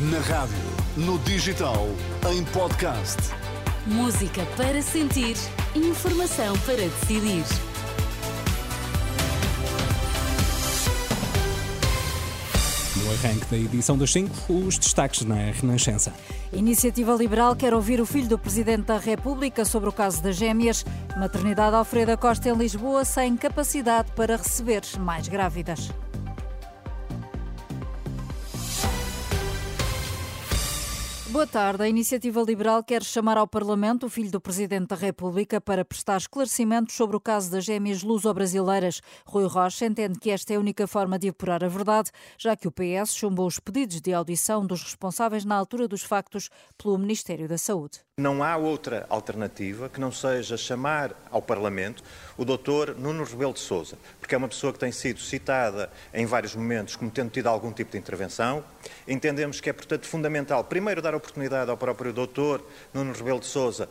Na rádio, no digital, em podcast. Música para sentir, informação para decidir. No arranque da edição das 5, os destaques na Renascença. Iniciativa Liberal quer ouvir o filho do Presidente da República sobre o caso das gêmeas. Maternidade Alfreda Costa em Lisboa sem capacidade para receber mais grávidas. Boa tarde. A Iniciativa Liberal quer chamar ao Parlamento o filho do Presidente da República para prestar esclarecimentos sobre o caso das gêmeas luso-brasileiras. Rui Rocha entende que esta é a única forma de apurar a verdade, já que o PS chumbou os pedidos de audição dos responsáveis na altura dos factos pelo Ministério da Saúde. Não há outra alternativa que não seja chamar ao Parlamento o Dr. Nuno Rebelo de Sousa, porque é uma pessoa que tem sido citada em vários momentos como tendo tido algum tipo de intervenção. Entendemos que é, portanto, fundamental, primeiro, dar oportunidade ao próprio Dr. Nuno Rebelo de Sousa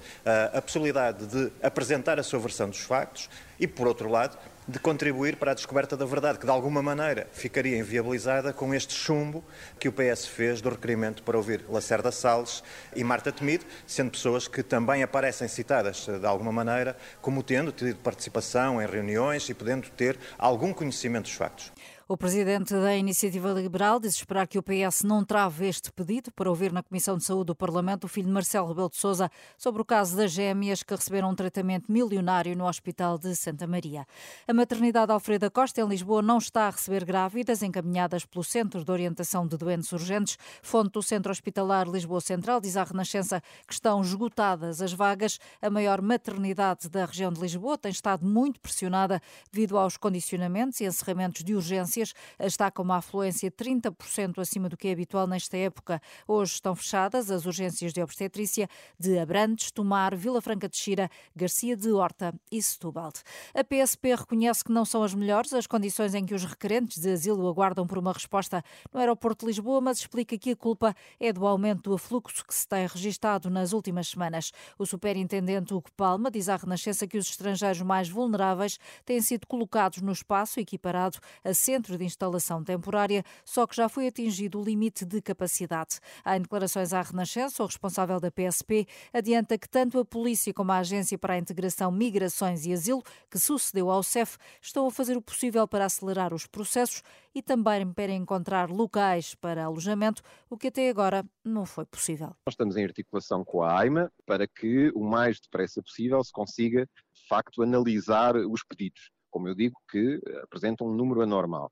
a possibilidade de apresentar a sua versão dos factos e, por outro lado, de contribuir para a descoberta da verdade, que de alguma maneira ficaria inviabilizada com este chumbo que o PS fez do requerimento para ouvir Lacerda Salles e Marta Temido, sendo pessoas que também aparecem citadas de alguma maneira como tendo tido participação em reuniões e podendo ter algum conhecimento dos factos. O presidente da Iniciativa Liberal diz esperar que o PS não trave este pedido para ouvir na Comissão de Saúde do Parlamento o filho de Marcelo Rebelo de Sousa sobre o caso das gêmeas que receberam um tratamento milionário no Hospital de Santa Maria. A maternidade Alfreda Costa em Lisboa não está a receber grávidas encaminhadas pelo Centro de Orientação de Doentes Urgentes. Fonte do Centro Hospitalar Lisboa Central diz à Renascença que estão esgotadas as vagas. A maior maternidade da região de Lisboa tem estado muito pressionada devido aos condicionamentos e encerramentos de urgência está com uma afluência 30% acima do que é habitual nesta época. Hoje estão fechadas as urgências de obstetrícia de Abrantes, Tomar, Vila Franca de Xira, Garcia de Horta e Setúbal. A PSP reconhece que não são as melhores as condições em que os requerentes de asilo aguardam por uma resposta no aeroporto de Lisboa, mas explica que a culpa é do aumento do afluxo que se tem registado nas últimas semanas. O superintendente Hugo Palma diz à Renascença que os estrangeiros mais vulneráveis têm sido colocados no espaço equiparado a centro centro de instalação temporária, só que já foi atingido o limite de capacidade. Em declarações à Renascença, o responsável da PSP adianta que tanto a Polícia como a Agência para a Integração, Migrações e Asilo, que sucedeu ao CEF, estão a fazer o possível para acelerar os processos e também para encontrar locais para alojamento, o que até agora não foi possível. Nós estamos em articulação com a AIMA para que o mais depressa possível se consiga, de facto, analisar os pedidos como eu digo, que apresentam um número anormal.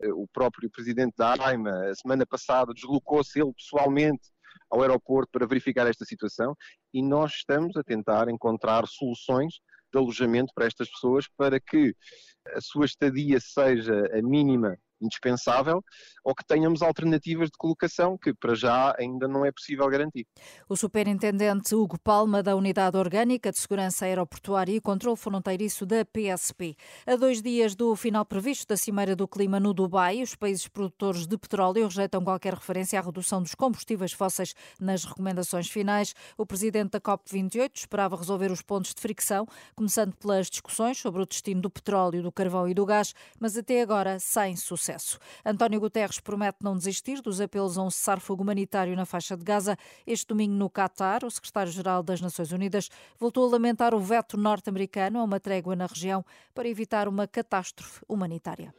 Eh, o próprio presidente da AIMA, a semana passada, deslocou-se ele pessoalmente ao aeroporto para verificar esta situação e nós estamos a tentar encontrar soluções de alojamento para estas pessoas para que a sua estadia seja a mínima indispensável ou que tenhamos alternativas de colocação que para já ainda não é possível garantir. O superintendente Hugo Palma da Unidade Orgânica de Segurança Aeroportuária e Controlo Fronteiriço da PSP. A dois dias do final previsto da Cimeira do Clima no Dubai, os países produtores de petróleo rejeitam qualquer referência à redução dos combustíveis fósseis nas recomendações finais. O presidente da COP28 esperava resolver os pontos de fricção, começando pelas discussões sobre o destino do petróleo, do carvão e do gás, mas até agora sem sucesso António Guterres promete não desistir dos apelos a um cessar-fogo humanitário na faixa de Gaza. Este domingo, no Catar, o secretário-geral das Nações Unidas voltou a lamentar o veto norte-americano a uma trégua na região para evitar uma catástrofe humanitária.